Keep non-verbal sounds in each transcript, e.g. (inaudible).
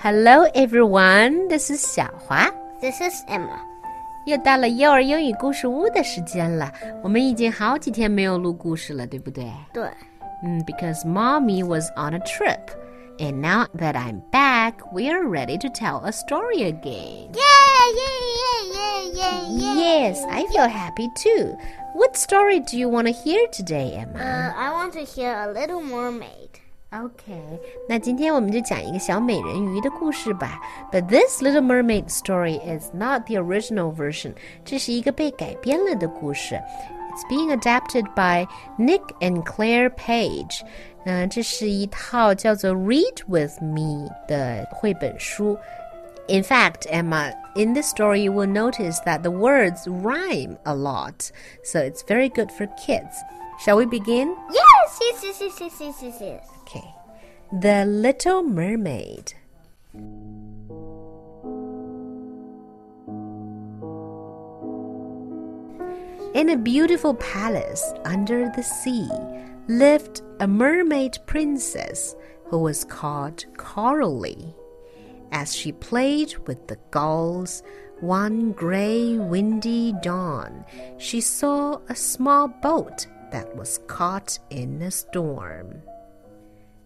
Hello, everyone. This is 小华。 This is Emma. 又到了幼儿英语故事屋的时间了。我们已经好几天没有录故事了，对不对？对，嗯，because mommy was on a trip. And now that I'm back, we are ready to tell a story again. Yeah, yeah, yeah, yeah, yeah, yeah. Yes, I feel happy too. What story do you want to hear today, Emma? Uh, I want to hear a Little Mermaid. Okay，那今天我们就讲一个小美人鱼的故事吧。But this Little Mermaid story is not the original version，这是一个被改编了的故事。It's being adapted by Nick and Claire Page。嗯、这是一套叫做《Read with Me》的绘本书。In fact, Emma, in this story, you will notice that the words rhyme a lot, so it's very good for kids. Shall we begin? Yes, yes, yes, yes, yes, yes, yes. Okay. The Little Mermaid. In a beautiful palace under the sea lived a mermaid princess who was called Coralie. As she played with the gulls one gray, windy dawn, she saw a small boat that was caught in a storm.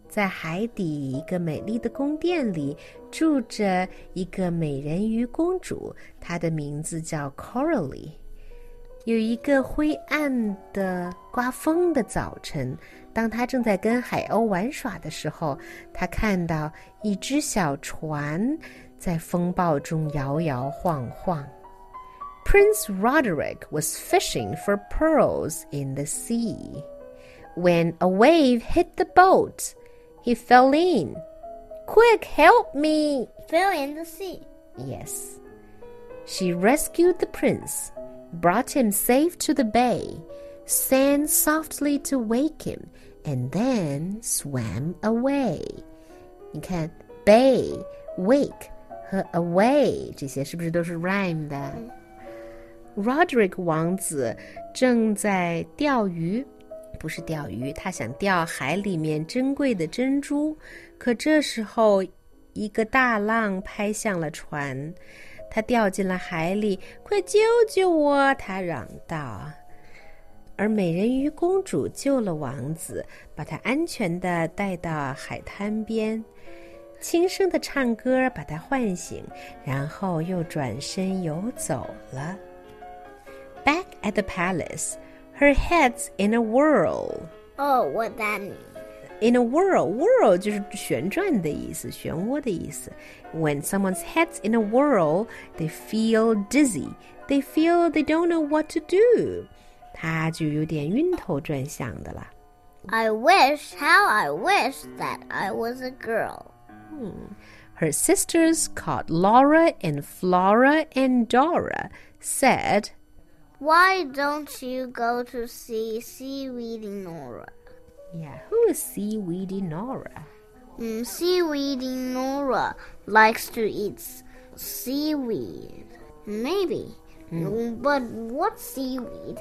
在海底一个美丽的宫殿里，住着一个美人鱼公主，她的名字叫 Coralie。有一个灰暗的、刮风的早晨，当她正在跟海鸥玩耍的时候，她看到一只小船在风暴中摇摇晃晃。Prince Roderick was fishing for pearls in the sea. When a wave hit the boat, he fell in. Quick, help me! Fell in the sea. Yes. She rescued the prince, brought him safe to the bay, sang softly to wake him, and then swam away. 你看，bay、wake 和 away 这些是不是都是 rhyme 的 ？Roderick 王子正在钓鱼，不是钓鱼，他想钓海里面珍贵的珍珠。可这时候，一个大浪拍向了船，他掉进了海里，快救救我！他嚷道。而美人鱼公主救了王子，把他安全的带到海滩边，轻声的唱歌把他唤醒，然后又转身游走了。Back at the palace, her head's in a whirl. Oh, what that mean? In a whirl, whirl 就是旋转的意思，漩涡的意思。When someone's head's in a whirl, they feel dizzy. They feel they don't know what to do. 他就有点晕头转向的了。 I wish, how I wish that I was a girl. Her sisters, called Laura and Flora and Dora, said, Why don't you go to see Seaweedy Nora? "Yeah, who is Seaweedy Nora?" Mm, seaweedy Nora likes to eat s- seaweed. Maybe. Mm, But what seaweed?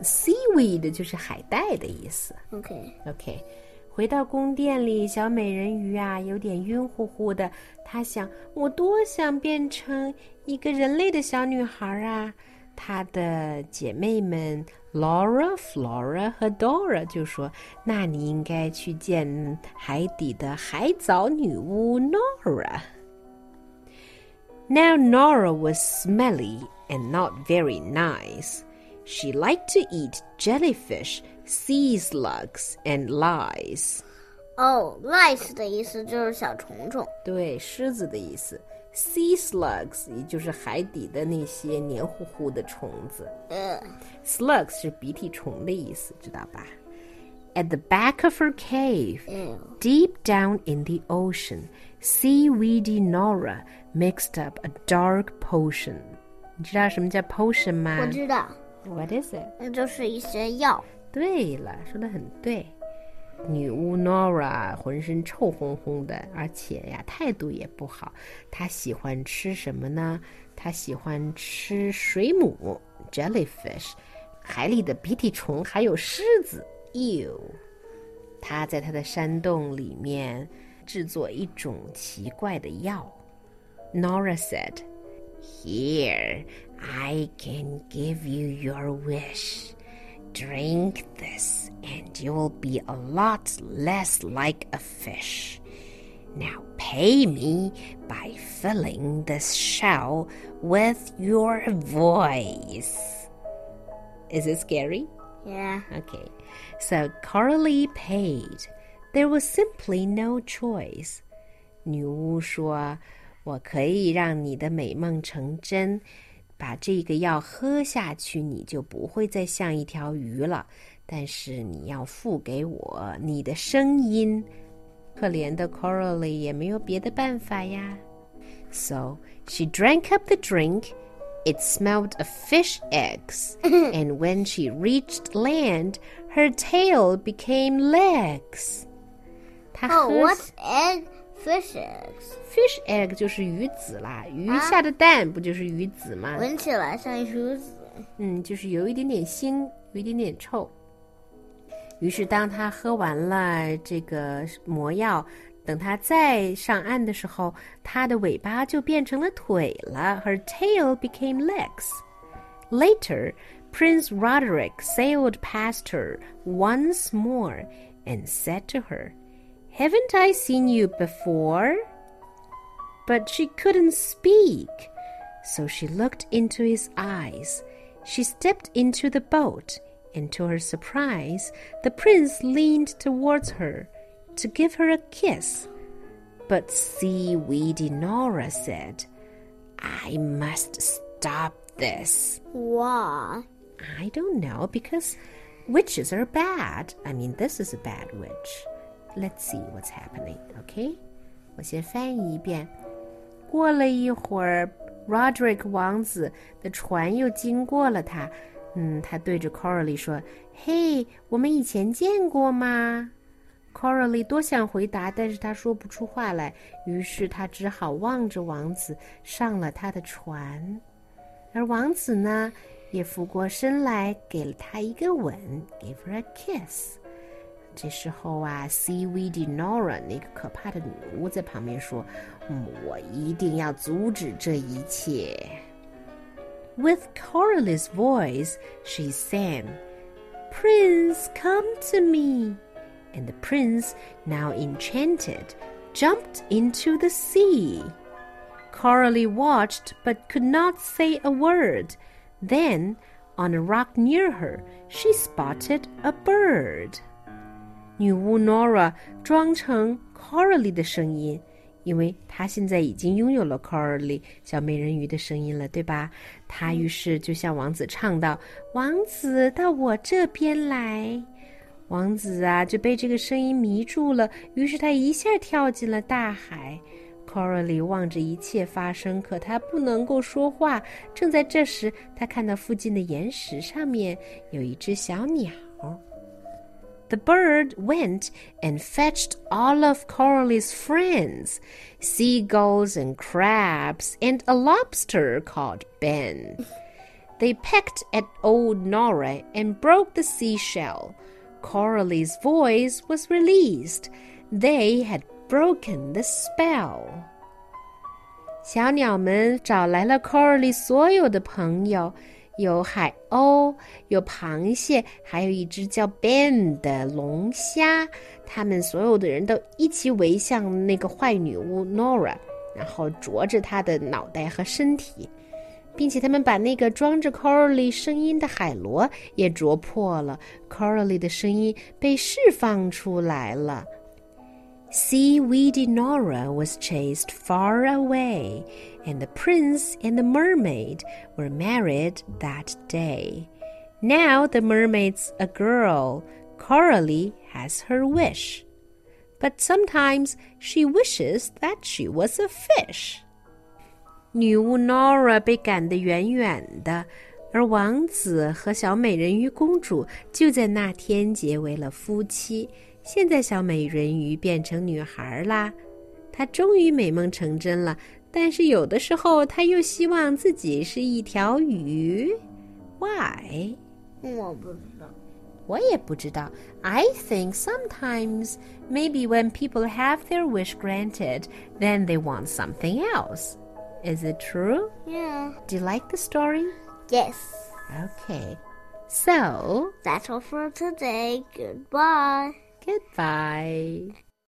Seaweed 就是海带的意思。 Okay. OK，回到宫殿里，小美人鱼啊，有点晕乎乎的。她想，我多想变成一个人类的小女孩啊！ 她的姐妹们 Laura、Flora 和 Dora 就说：“那你应该去见海底的海藻女巫 Nora。” Now Nora was smelly and not very nice. She liked to eat jellyfish, sea slugs, and lice. Oh, lice 的意思就是小虫虫。对，狮子的意思。 Sea slugs 也就是海底的那些黏糊糊的虫子。呃 Slugs 是鼻涕虫的意思，知道吧？At the back of her cave, Ew. deep down in the ocean, seaweedy Nora mixed up a dark potion. 你知道什么叫 potion 吗我知道， ？What is it? 那就是一些药。对了，说的很对。 女巫 Nora 浑身臭烘烘的，而且呀态度也不好。她喜欢吃什么呢？她喜欢吃水母 （jellyfish），海里的鼻涕虫，还有狮子 （eel）。她在她的山洞里面制作一种奇怪的药。Nora said, "Here, I can give you your wish." Drink this, and you will be a lot less like a fish. Now pay me by filling this shell with your voice. Is it scary? Yeah. Okay. So Coralie paid. There was simply no choice. 女巫说：“我可以让你的美梦成真。” 把这个药喝下去，你就不会再像一条鱼了。但是你要付给我你的声音。可怜的 Coralie 也没有别的办法呀。So she drank up the drink. It smelled of fish eggs, (laughs) and when she reached land, her tail became legs. 她 Oh, 喝 what's egg? Fish eggs. fish egg 就是鱼子啦，鱼下的蛋不就是鱼子吗？闻起来像一梳子。嗯，就是有一点点腥，有一点点臭。于是，当他喝完了这个魔药，等他再上岸的时候，他的尾巴就变成了腿了。Her tail became legs. Later, Prince Roderick sailed past her once more and said to her, Haven't I seen you before? But she couldn't speak, so she looked into his eyes. She stepped into the boat, and to her surprise, the prince leaned towards her to give her a kiss. But Seaweedy Nora said, I must stop this. Why? I don't know, because witches are bad. I mean, this is a bad witch. Let's see what's happening. OK，我先翻译一遍。过了一会儿，Roderick 王子的船又经过了他。嗯，他对着 Coralie 说：“嘿，我们以前见过吗？”Coralie 多想回答，但是他说不出话来，于是他只好望着王子上了他的船。而王子呢，也俯过身来，给了他一个吻，give her a kiss。这时候啊，Seaweedy Nora 那个可怕的女巫在旁边说：“我一定要阻止这一切。” With Coralie's voice, she sang, "Prince, come to me." And the prince, now enchanted, jumped into the sea. Coralie watched but could not say a word. Then, on a rock near her, she spotted a bird. 女巫 Nora 装成 Coralie 的声音，因为她现在已经拥有了 Coralie 小美人鱼的声音了，对吧？她于是就向王子唱道：“王子到我这边来。”王子啊就被这个声音迷住了，于是他一下跳进了大海。Coralie 望着一切发生，可他不能够说话。正在这时，他看到附近的岩石上面有一只小鸟。The bird went and fetched all of Coralie's friends seagulls and crabs, and a lobster called Ben. They pecked at old Nora and broke the seashell. Coralie's voice was released. They had broken the spell. 小鸟们找来了 Coralie 所有的朋友， 有海鸥，有螃蟹，还有一只叫 Ben 的龙虾。他们所有的人都一起围向那个坏女巫 Nora，然后啄着她的脑袋和身体，并且他们把那个装着 Coralie 声音的海螺也啄破了。Coralie 的声音被释放出来了。Seaweedy Nora was chased far away, and the prince and the mermaid were married that day. Now the mermaid's a girl. Coralie has her wish. But sometimes she wishes that she was a fish. 女巫 Nora 被赶得远远的，而王子和小美人鱼公主就在那天结为了夫妻。 现在小美人鱼变成女孩啦，她终于美梦成真了。但是有的时候，她又希望自己是一条鱼。Why？我不知道。我也不知道。I think sometimes maybe when people have their wish granted, then they want something else. Is it true? Yeah. Do you like the story? Yes. Okay. So, that's all for today. Goodbye. Goodbye.